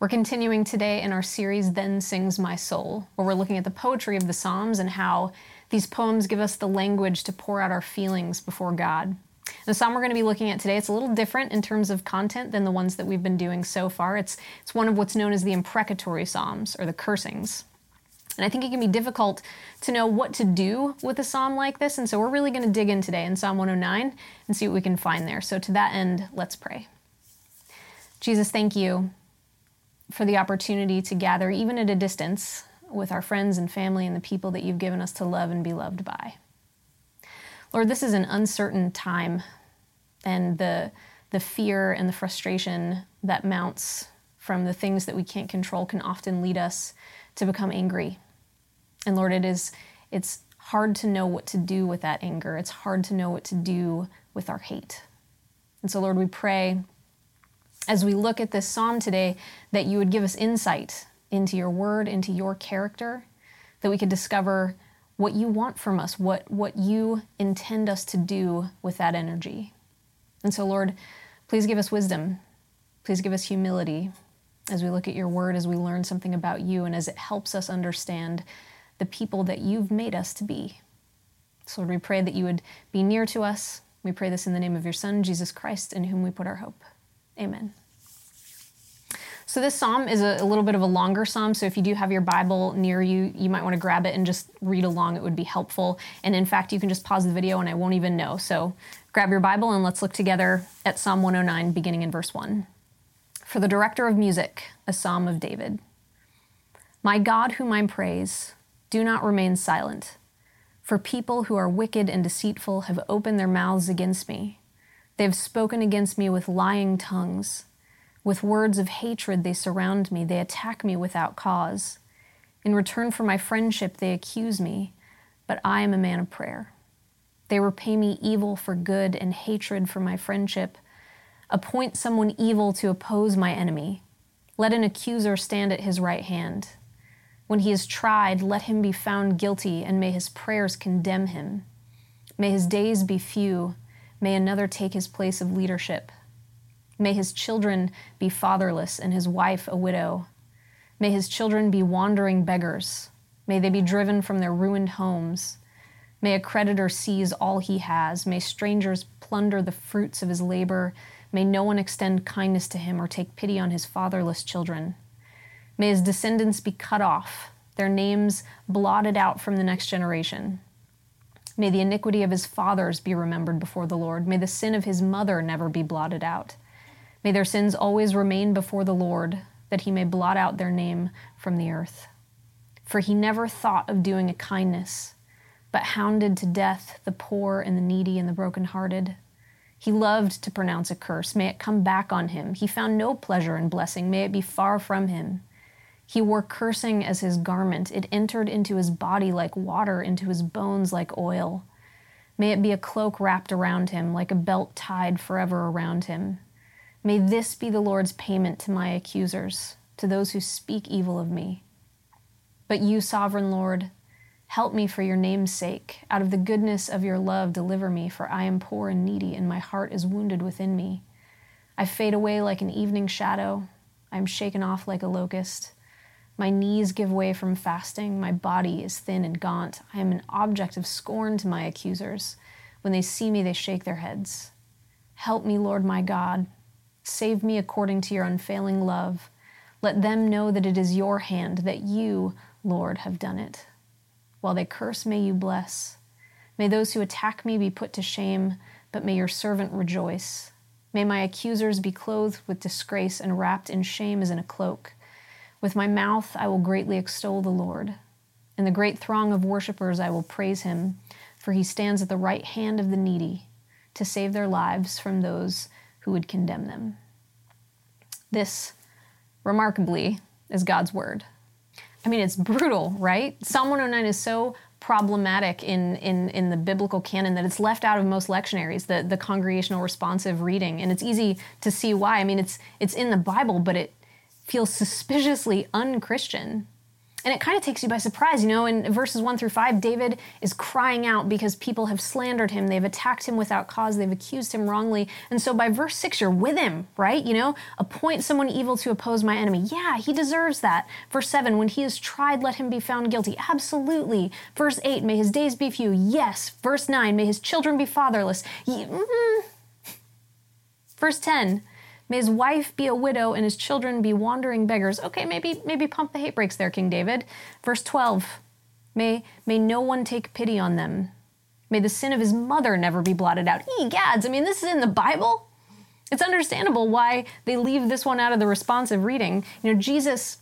We're continuing today in our series, Then Sings My Soul, where we're looking at the poetry of the Psalms and how these poems give us the language to pour out our feelings before God. The psalm we're going to be looking at today, it's a little different in terms of content than the ones that we've been doing so far. It's, it's one of what's known as the imprecatory psalms or the cursings. And I think it can be difficult to know what to do with a psalm like this. And so we're really going to dig in today in Psalm 109 and see what we can find there. So to that end, let's pray. Jesus, thank you for the opportunity to gather, even at a distance, with our friends and family and the people that you've given us to love and be loved by. Lord, this is an uncertain time, and the, the fear and the frustration that mounts from the things that we can't control can often lead us to become angry. And Lord, it is it's hard to know what to do with that anger. It's hard to know what to do with our hate. And so, Lord, we pray as we look at this psalm today that you would give us insight into your word, into your character, that we could discover what you want from us, what, what you intend us to do with that energy. And so, Lord, please give us wisdom. Please give us humility as we look at your word, as we learn something about you, and as it helps us understand the people that you've made us to be. So, Lord, we pray that you would be near to us. We pray this in the name of your Son, Jesus Christ, in whom we put our hope. Amen. So this psalm is a, a, little bit of a longer psalm. So if you do have your Bible near you, you might want to grab it and just read along. It would be helpful. And in fact, you can just pause the video and I won't even know. So grab your Bible and let's look together at Psalm 109, beginning in verse 1. For the director of music, a psalm of David. My God, whom I praise, do not remain silent. For people who are wicked and deceitful have opened their mouths against me. They have spoken against me with lying tongues. With words of hatred, they surround me. They attack me without cause. In return for my friendship, they accuse me, but I am a man of prayer. They repay me evil for good and hatred for my friendship. Appoint someone evil to oppose my enemy. Let an accuser stand at his right hand. When he is tried, let him be found guilty, and may his prayers condemn him. May his days be few May another take his place of leadership. May his children be fatherless and his wife a widow. May his children be wandering beggars. May they be driven from their ruined homes. May a creditor seize all he has. May strangers plunder the fruits of his labor. May no one extend kindness to him or take pity on his fatherless children. May his descendants be cut off, their names blotted out from the next generation. May the iniquity of his fathers be remembered before the Lord. May the sin of his mother never be blotted out. May their sins always remain before the Lord, that he may blot out their name from the earth. For he never thought of doing a kindness, but hounded to death the poor and the needy and the brokenhearted. He loved to pronounce a curse. May it come back on him. He found no pleasure in blessing. May it be far from him. He wore cursing as his garment. It entered into his body like water, into his bones like oil. May it be a cloak wrapped around him, like a belt tied forever around him. May this be the Lord's payment to my accusers, to those who speak evil of me. But you, sovereign Lord, help me for your name's sake. Out of the goodness of your love, deliver me, for I am poor and needy, and my heart is wounded within me. I fade away like an evening shadow. I am shaken off like a locust. My knees give way from fasting. My body is thin and gaunt. I am an object of scorn to my accusers. When they see me, they shake their heads. Help me, Lord my God. Save me according to your unfailing love. Let them know that it is your hand, that you, Lord, have done it. While they curse, may you bless. May those who attack me be put to shame, but may your servant rejoice. May my accusers be clothed with disgrace and wrapped in shame as in a cloak. With my mouth I will greatly extol the Lord. In the great throng of worshippers I will praise him, for he stands at the right hand of the needy to save their lives from those who would condemn them. This, remarkably, is God's word. I mean, it's brutal, right? Psalm 109 is so problematic in, in, in the biblical canon that it's left out of most lectionaries, the, the congregational responsive reading. And it's easy to see why. I mean, it's, it's in the Bible, but it, feels suspiciously unchristian. And it kind of takes you by surprise. You know, in verses 1 through 5, David is crying out because people have slandered him. They've attacked him without cause. They've accused him wrongly. And so by verse 6, you're with him, right? You know, appoint someone evil to oppose my enemy. Yeah, he deserves that. Verse 7, when he is tried, let him be found guilty. Absolutely. Verse 8, may his days be few. Yes. Verse 9, may his children be fatherless. Mm-hmm. Verse 10, May his wife be a widow and his children be wandering beggars. Okay, maybe maybe pump the hate brakes there, King David. Verse 12. May may no one take pity on them. May the sin of his mother never be blotted out. Egads, I mean, this is in the Bible. It's understandable why they leave this one out of the responsive reading. You know, Jesus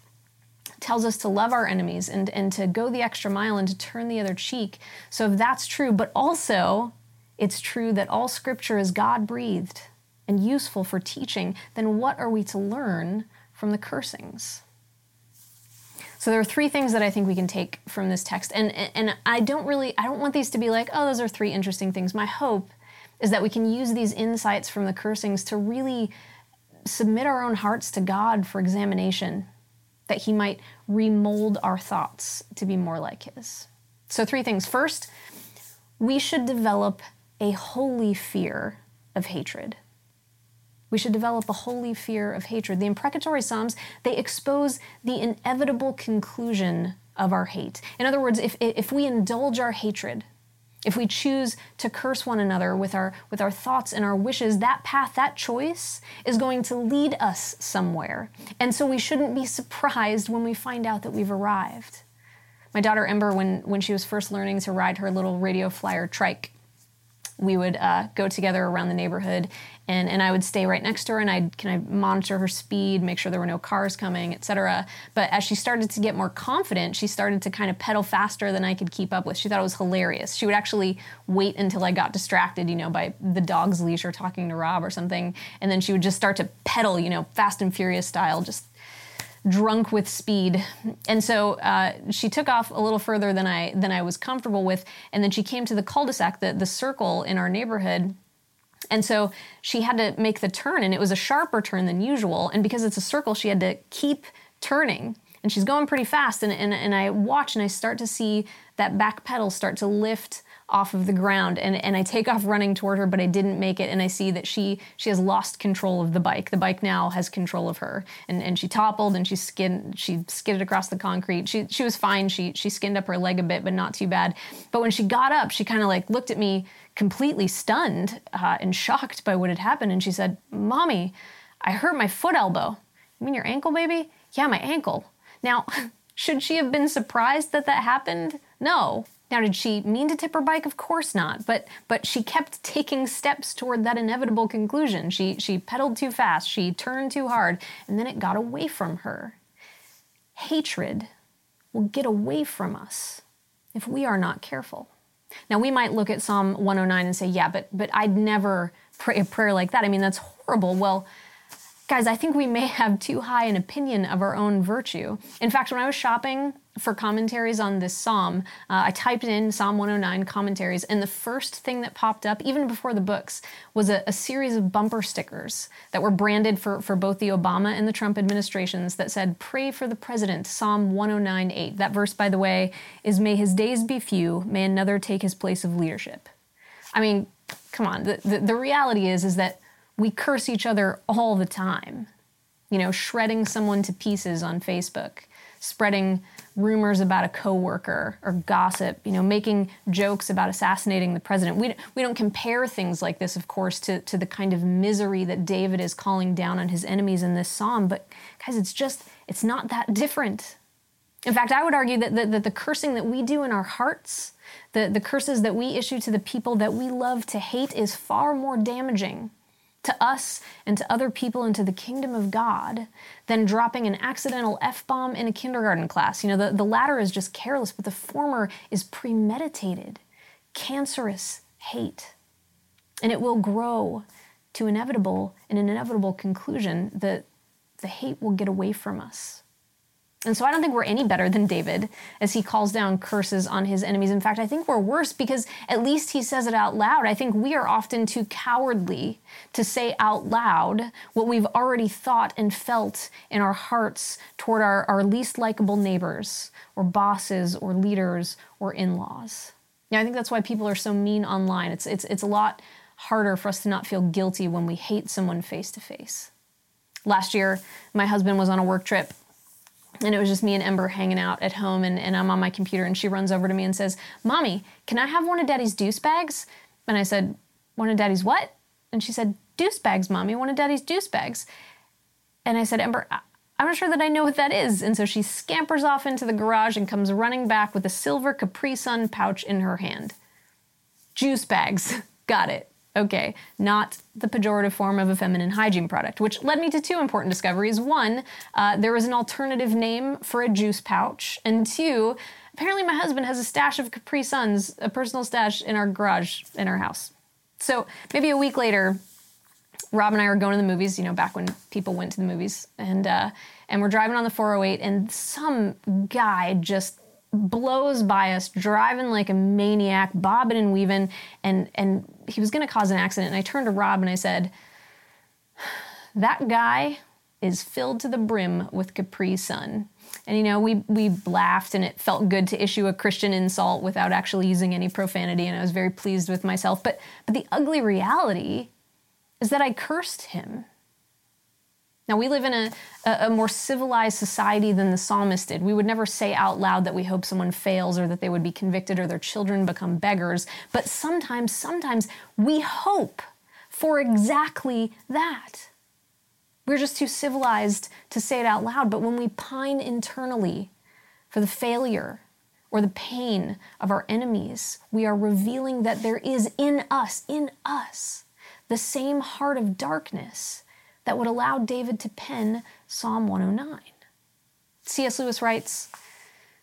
tells us to love our enemies and, and to go the extra mile and to turn the other cheek. So if that's true, but also it's true that all scripture is God breathed and useful for teaching, then what are we to learn from the cursings? So there are three things that I think we can take from this text. And and I don't really I don't want these to be like, oh, those are three interesting things. My hope is that we can use these insights from the cursings to really submit our own hearts to God for examination, that he might remold our thoughts to be more like his. So three things. First, we should develop a holy fear of hatred. We should develop a holy fear of hatred. The imprecatory Psalms, they expose the inevitable conclusion of our hate. In other words, if, if we indulge our hatred, if we choose to curse one another with our, with our thoughts and our wishes, that path, that choice is going to lead us somewhere. And so we shouldn't be surprised when we find out that we've arrived. My daughter Ember, when, when she was first learning to ride her little radio flyer trike, we would uh, go together around the neighborhood and, and I would stay right next to her and I'd kind of monitor her speed, make sure there were no cars coming, etc. But as she started to get more confident, she started to kind of pedal faster than I could keep up with. She thought it was hilarious. She would actually wait until I got distracted, you know, by the dog's leash or talking to Rob or something, and then she would just start to pedal, you know, fast and furious style, just drunk with speed. And so uh, she took off a little further than I than I was comfortable with, and then she came to the cul-de-sac, the, the circle in our neighborhood. And so she had to make the turn, and it was a sharper turn than usual. And because it's a circle, she had to keep turning. And she's going pretty fast. And, and, and I watch and I start to see that back pedal start to lift off of the ground and, and I take off running toward her, but I didn't make it. And I see that she she has lost control of the bike. The bike now has control of her. And and she toppled and she skinned she skidded across the concrete. She she was fine. She she skinned up her leg a bit, but not too bad. But when she got up, she kind of like looked at me completely stunned uh, and shocked by what had happened. And she said, Mommy, I hurt my foot elbow. You mean your ankle, baby? Yeah, my ankle. Now, should she have been surprised that that happened? No. Now, did she mean to tip her bike? Of course not. But but she kept taking steps toward that inevitable conclusion. She she pedaled too fast. She turned too hard, and then it got away from her. Hatred will get away from us if we are not careful. Now, we might look at Psalm 109 and say, "Yeah, but but I'd never pray a prayer like that. I mean, that's horrible." Well, guys, I think we may have too high an opinion of our own virtue. In fact, when I was shopping for commentaries on this psalm, uh, I typed in Psalm 109 commentaries, and the first thing that popped up, even before the books, was a, a, series of bumper stickers that were branded for, for both the Obama and the Trump administrations that said, Pray for the President, Psalm 109 8. That verse, by the way, is May his days be few, may another take his place of leadership. I mean, come on, the, the, the reality is, is that we curse each other all the time. You know, shredding someone to pieces on Facebook, spreading rumors about a coworker or gossip, you know, making jokes about assassinating the president. We, we don't compare things like this, of course, to, to the kind of misery that David is calling down on his enemies in this psalm. But guys, it's just, it's not that different. In fact, I would argue that, that, that the cursing that we do in our hearts, the, the curses that we issue to the people that we love to hate, is far more damaging to us and to other people and to the kingdom of God than dropping an accidental F bomb in a kindergarten class. You know, the, the latter is just careless, but the former is premeditated, cancerous hate. And it will grow to inevitable, an inevitable conclusion that the hate will get away from us. And so I don't think we're any better than David as he calls down curses on his enemies. In fact, I think we're worse because at least he says it out loud. I think we are often too cowardly to say out loud what we've already thought and felt in our hearts toward our, our least likable neighbors or bosses or leaders or in laws. Yeah, I think that's why people are so mean online. It's, it's, it's a lot harder for us to not feel guilty when we hate someone face to face. Last year, my husband was on a work trip and it was just me and Ember hanging out at home, and, and I'm on my computer, and she runs over to me and says, Mommy, can I have one of Daddy's deuce bags? And I said, One of Daddy's what? And she said, Deuce bags, Mommy, one of Daddy's deuce bags. And I said, Ember, I'm not sure that I know what that is. And so she scampers off into the garage and comes running back with a silver Capri Sun pouch in her hand. Juice bags. Got it. Okay, not the pejorative form of a feminine hygiene product, which led me to two important discoveries. One, uh, there is an alternative name for a juice pouch. And two, apparently my husband has a stash of Capri Suns, a personal stash in our garage in our house. So maybe a week later, Rob and I were going to the movies, you know, back when people went to the movies, and uh, and we're driving on the 408, and some guy just blows by us, driving like a maniac, bobbing and weaving, and and he was going to cause an accident. And I turned to Rob and I said, "That guy is filled to the brim with Capri Sun." And you know, we we laughed, and it felt good to issue a Christian insult without actually using any profanity, and I was very pleased with myself. But but the ugly reality is that I cursed him. Now, we live in a, a, more civilized society than the psalmist did. We would never say out loud that we hope someone fails or that they would be convicted or their children become beggars. But sometimes, sometimes we hope for exactly that. We're just too civilized to say it out loud. But when we pine internally for the failure or the pain of our enemies, we are revealing that there is in us, in us, the same heart of darkness that would allow David to pen Psalm 109. C.S. Lewis writes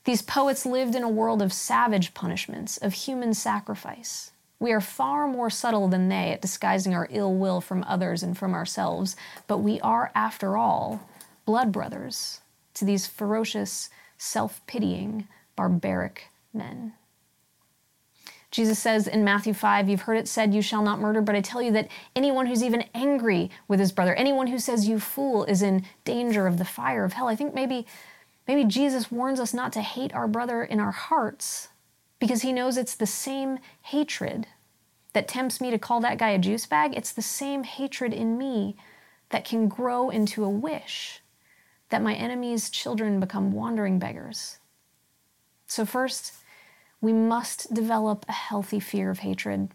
These poets lived in a world of savage punishments, of human sacrifice. We are far more subtle than they at disguising our ill will from others and from ourselves, but we are, after all, blood brothers to these ferocious, self pitying, barbaric men. Jesus says in Matthew 5, You've heard it said, You shall not murder, but I tell you that anyone who's even angry with his brother, anyone who says, You fool, is in danger of the fire of hell. I think maybe, maybe Jesus warns us not to hate our brother in our hearts because he knows it's the same hatred that tempts me to call that guy a juice bag. It's the same hatred in me that can grow into a wish that my enemy's children become wandering beggars. So, first, we must develop a healthy fear of hatred.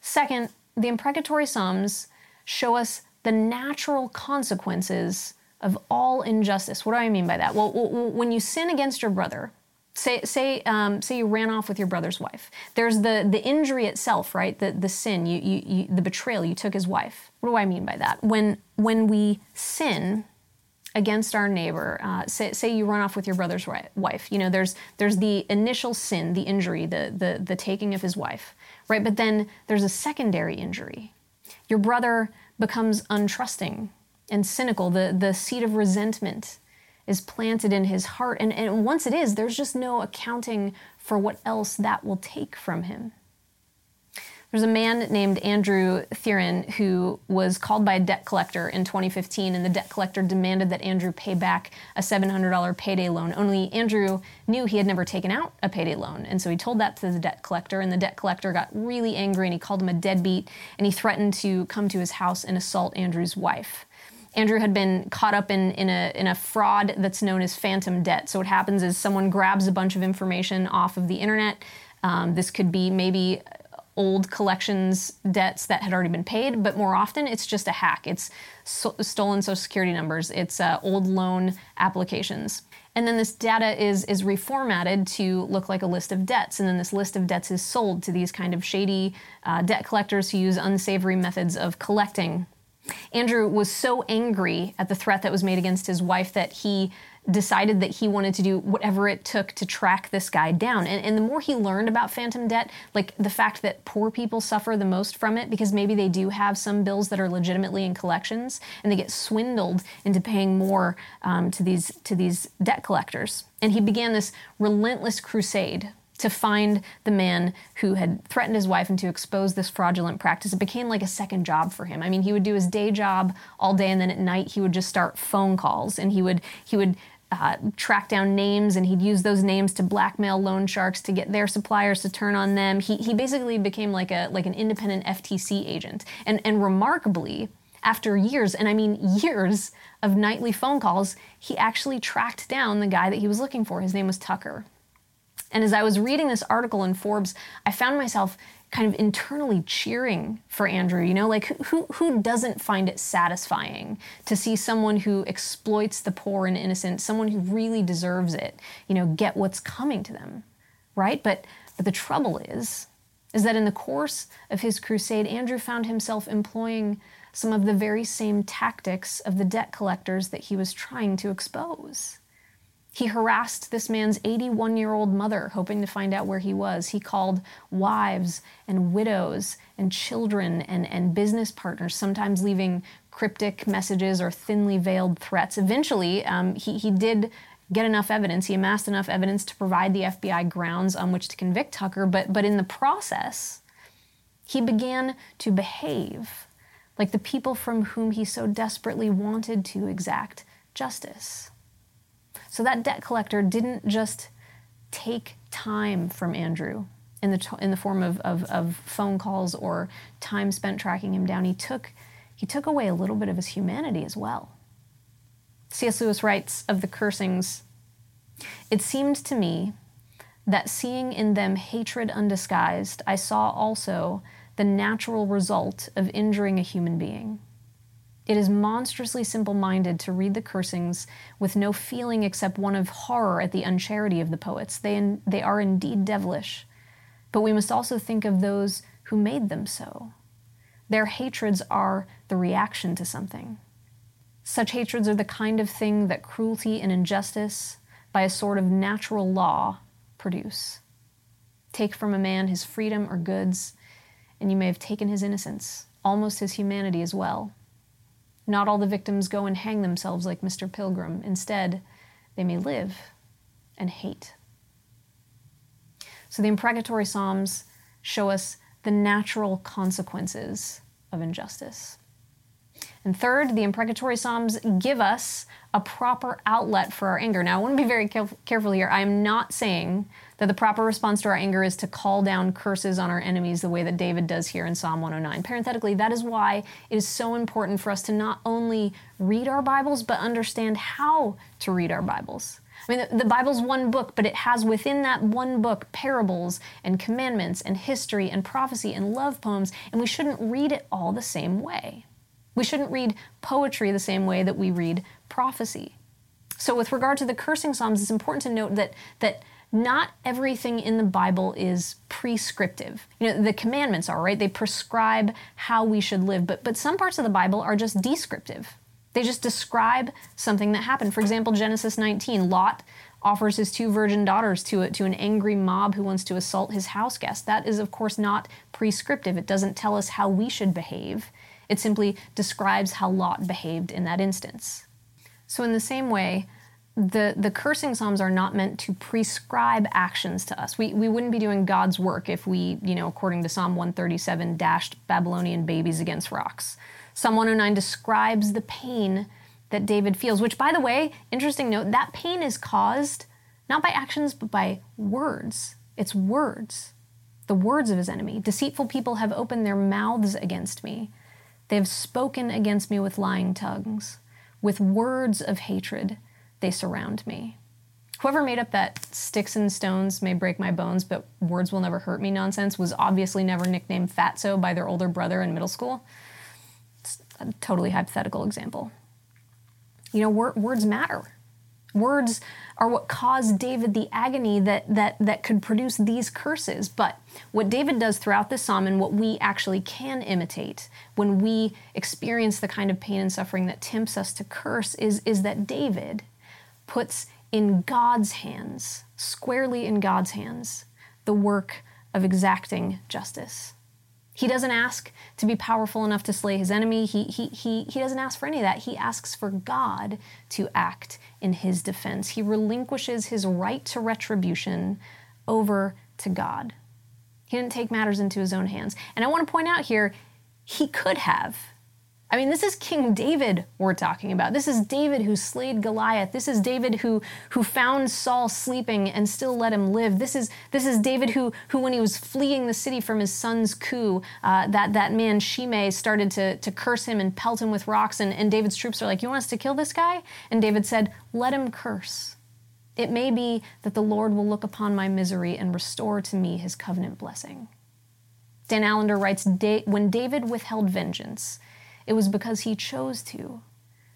Second, the imprecatory Psalms show us the natural consequences of all injustice. What do I mean by that? Well, when you sin against your brother, say say um, say you ran off with your brother's wife. There's the the injury itself, right? The the sin, you, you, you the betrayal. You took his wife. What do I mean by that? When when we sin, against our neighbor, uh, say, say, you run off with your brother's wife, you know, there's there's the initial sin, the injury, the, the the taking of his wife, right? But then there's a secondary injury. Your brother becomes untrusting and cynical. The the seed of resentment is planted in his heart, and, and once it is, there's just no accounting for what else that will take from him. There's a man named Andrew Thieren who was called by a debt collector in 2015, and the debt collector demanded that Andrew pay back a $700 payday loan. Only Andrew knew he had never taken out a payday loan, and so he told that to the debt collector, and the debt collector got really angry and he called him a deadbeat, and he threatened to come to his house and assault Andrew's wife. Andrew had been caught up in, in, a, in a fraud that's known as phantom debt. So, what happens is someone grabs a bunch of information off of the internet. Um, this could be maybe old collections debts that had already been paid, but more often it's just a hack. It's so- stolen social security numbers, it's uh, old loan applications. And then this data is, is reformatted to look like a list of debts. And then this list of debts is sold to these kind of shady uh, debt collectors who use unsavory methods of collecting Andrew was so angry at the threat that was made against his wife that he decided that he wanted to do whatever it took to track this guy down. And, and, the more he learned about phantom debt, like the fact that poor people suffer the most from it because maybe they do have some bills that are legitimately in collections and they get swindled into paying more um, to these to these debt collectors. And he began this relentless crusade to find the man who had threatened his wife and to expose this fraudulent practice. It became like a second job for him. I mean, he would do his day job all day and then at night he would just start phone calls and he would he would uh, track down names and he'd use those names to blackmail loan sharks to get their suppliers to turn on them. He, he basically became like a like an independent FTC agent. And and remarkably, after years, and I mean years of nightly phone calls, he actually tracked down the guy that he was looking for. His name was Tucker. And as I was reading this article in Forbes, I found myself kind of internally cheering for Andrew. You know, like who who doesn't find it satisfying to see someone who exploits the poor and innocent, someone who really deserves it, you know, get what's coming to them, right? But but the trouble is, is that in the course of his crusade, Andrew found himself employing some of the very same tactics of the debt collectors that he was trying to expose. He harassed this man's 81 year old mother, hoping to find out where he was. He called wives and widows and children and, and business partners, sometimes leaving cryptic messages or thinly veiled threats. Eventually, um, he, he did get enough evidence. He amassed enough evidence to provide the FBI grounds on which to convict Tucker, but, but in the process, he began to behave like the people from whom he so desperately wanted to exact justice. So that debt collector didn't just take time from Andrew in the, in the form of, of, of phone calls or time spent tracking him down. He took, he took away a little bit of his humanity as well. C.S. Lewis writes of the cursings It seemed to me that seeing in them hatred undisguised, I saw also the natural result of injuring a human being. It is monstrously simple minded to read the cursings with no feeling except one of horror at the uncharity of the poets. They, in, they are indeed devilish. But we must also think of those who made them so. Their hatreds are the reaction to something. Such hatreds are the kind of thing that cruelty and injustice, by a sort of natural law, produce. Take from a man his freedom or goods, and you may have taken his innocence, almost his humanity as well. Not all the victims go and hang themselves like Mr. Pilgrim. Instead, they may live and hate. So the imprecatory Psalms show us the natural consequences of injustice. And third, the imprecatory Psalms give us a proper outlet for our anger. Now, I want to be very careful here. I am not saying that the proper response to our anger is to call down curses on our enemies the way that David does here in Psalm 109. Parenthetically, that is why it is so important for us to not only read our Bibles, but understand how to read our Bibles. I mean, the, the Bible's one book, but it has within that one book parables and commandments and history and prophecy and love poems, and we shouldn't read it all the same way. We shouldn't read poetry the same way that we read prophecy. So, with regard to the cursing Psalms, it's important to note that, that not everything in the Bible is prescriptive. You know, the commandments are, right? They prescribe how we should live, but, but some parts of the Bible are just descriptive. They just describe something that happened. For example, Genesis 19, Lot offers his two virgin daughters to, a, to an angry mob who wants to assault his house guest. That is, of course, not prescriptive. It doesn't tell us how we should behave, it simply describes how Lot behaved in that instance. So, in the same way, the, the cursing psalms are not meant to prescribe actions to us. We, we wouldn't be doing God's work if we, you know, according to Psalm 137, dashed Babylonian babies against rocks. Psalm 109 describes the pain that David feels, which, by the way, interesting note, that pain is caused not by actions, but by words. It's words, the words of his enemy. Deceitful people have opened their mouths against me. They have spoken against me with lying tongues. With words of hatred, they surround me. Whoever made up that sticks and stones may break my bones, but words will never hurt me nonsense was obviously never nicknamed Fatso by their older brother in middle school. It's a totally hypothetical example. You know, wor- words matter. Words are what caused David the agony that, that, that could produce these curses. But what David does throughout this psalm and what we actually can imitate when we experience the kind of pain and suffering that tempts us to curse is, is that David puts in God's hands, squarely in God's hands, the work of exacting justice. He doesn't ask to be powerful enough to slay his enemy. He, he, he, he doesn't ask for any of that. He asks for God to act in his defense. He relinquishes his right to retribution over to God. He didn't take matters into his own hands. And I want to point out here, he could have. I mean, this is King David we're talking about. This is David who slayed Goliath. This is David who, who found Saul sleeping and still let him live. This is, this is David who, who, when he was fleeing the city from his son's coup, uh, that, that man Shimei started to, to curse him and pelt him with rocks. And, and David's troops are like, You want us to kill this guy? And David said, Let him curse. It may be that the Lord will look upon my misery and restore to me his covenant blessing. Dan Allender writes When David withheld vengeance, it was because he chose to,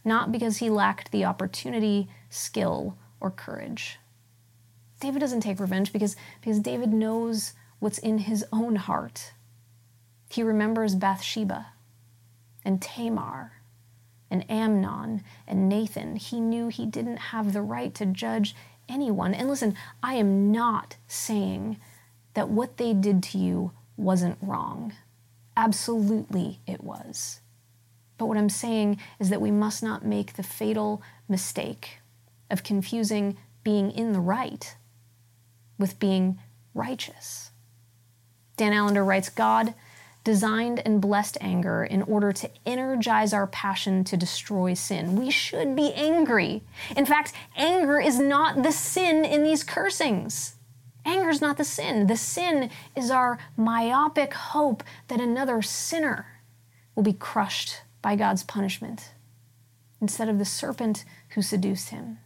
not because he lacked the opportunity, skill, or courage. David doesn't take revenge because, because David knows what's in his own heart. He remembers Bathsheba and Tamar and Amnon and Nathan. He knew he didn't have the right to judge anyone. And listen, I am not saying that what they did to you wasn't wrong. Absolutely, it was. But what I'm saying is that we must not make the fatal mistake of confusing being in the right with being righteous. Dan Allender writes God designed and blessed anger in order to energize our passion to destroy sin. We should be angry. In fact, anger is not the sin in these cursings. Anger is not the sin. The sin is our myopic hope that another sinner will be crushed by God's punishment instead of the serpent who seduced him.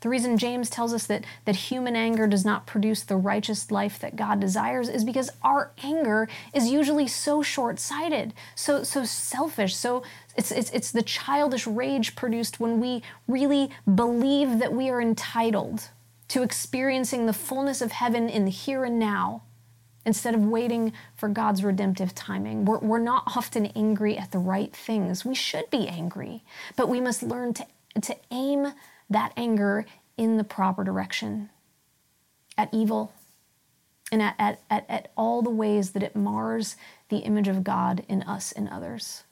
The reason James tells us that, that human anger does not produce the righteous life that God desires is because our anger is usually so short sighted, so, so selfish, so it's, it's, it's the childish rage produced when we really believe that we are entitled to experiencing the fullness of heaven in the here and now instead of waiting for God's redemptive timing. We're, we're not often angry at the right things. We should be angry, but we must learn to, to aim that anger in the proper direction at evil and at, at, at, at all the ways that it mars the image of God in us and others.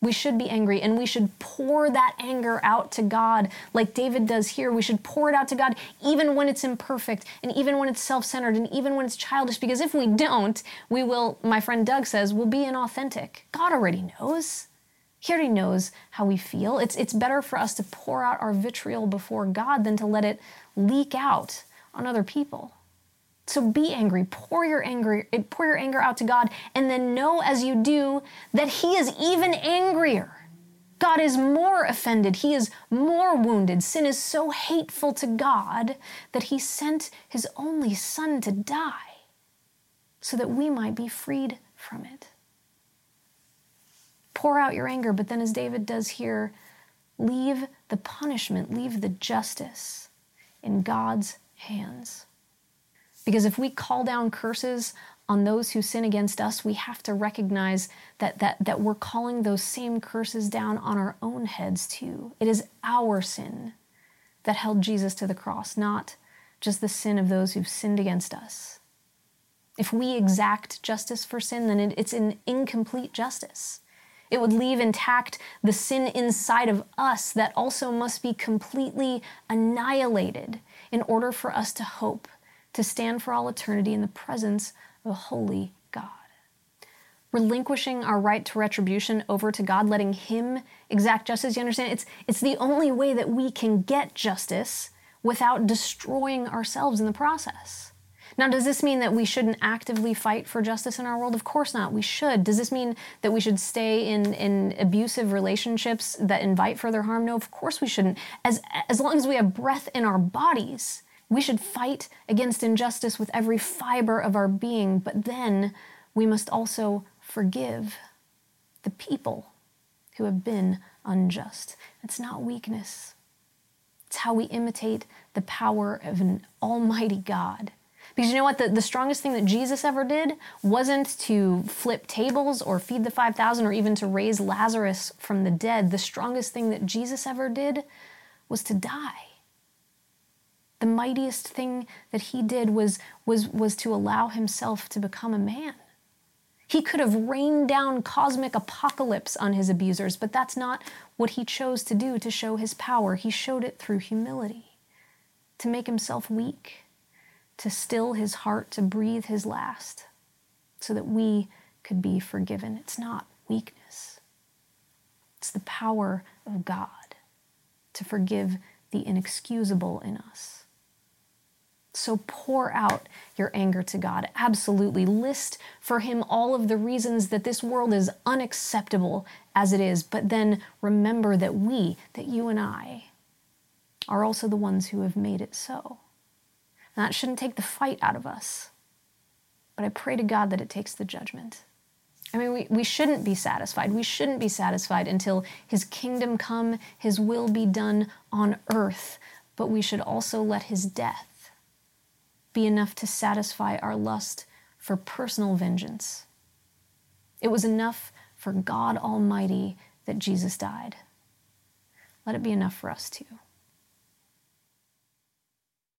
We should be angry and we should pour that anger out to God like David does here. We should pour it out to God even when it's imperfect and even when it's self centered and even when it's childish, because if we don't, we will, my friend Doug says, we'll be inauthentic. God already knows. He already knows how we feel. It's, it's better for us to pour out our vitriol before God than to let it leak out on other people. So be angry, pour your anger, eh, pour your anger out to God, and then know as you do that He is even angrier. God is more offended. He is more wounded. Sin is so hateful to God that He sent His only Son to die so that we might be freed from it. Pour out your anger, but then, as David does here, leave the punishment, leave the justice in God's hands. Because if we call down curses on those who sin against us, we have to recognize that, that, that we're calling those same curses down on our own heads too. It is our sin that held Jesus to the cross, not just the sin of those who've sinned against us. If we exact justice for sin, then it's an incomplete justice. It would leave intact the sin inside of us that also must be completely annihilated in order for us to hope to stand for all eternity in the presence of a holy God. Relinquishing our right to retribution over to God, letting Him exact justice, you understand? It's, it's the only way that we can get justice without destroying ourselves in the process. Now, does this mean that we shouldn't actively fight for justice in our world? Of course not. We should. Does this mean that we should stay in, in abusive relationships that invite further harm? No, of course we shouldn't. As, as long as we have breath in our bodies, we should fight against injustice with every fiber of our being, but then we must also forgive the people who have been unjust. It's not weakness, It's how we imitate the power of an almighty God. Because you know what? The, the strongest thing that Jesus ever did wasn't to flip tables or feed the 5,000 or even to raise Lazarus from the dead. The strongest thing that Jesus ever did was to die. The mightiest thing that he did was, was, was to allow himself to become a man. He could have rained down cosmic apocalypse on his abusers, but that's not what he chose to do to show his power. He showed it through humility, to make himself weak, to still his heart, to breathe his last, so that we could be forgiven. It's not weakness, it's the power of God to forgive the inexcusable in us. So pour out your anger to God. Absolutely. List for Him all of the reasons that this world is unacceptable as it is, but then remember that we, that you and I, are also the ones who have made it so. And that shouldn't take the fight out of us. But I pray to God that it takes the judgment. I mean, we, we shouldn't be satisfied. We shouldn't be satisfied until His kingdom come, His will be done on earth. But we should also let His death be enough to satisfy our lust for personal vengeance. It was enough for God Almighty that Jesus died. Let it be enough for us too.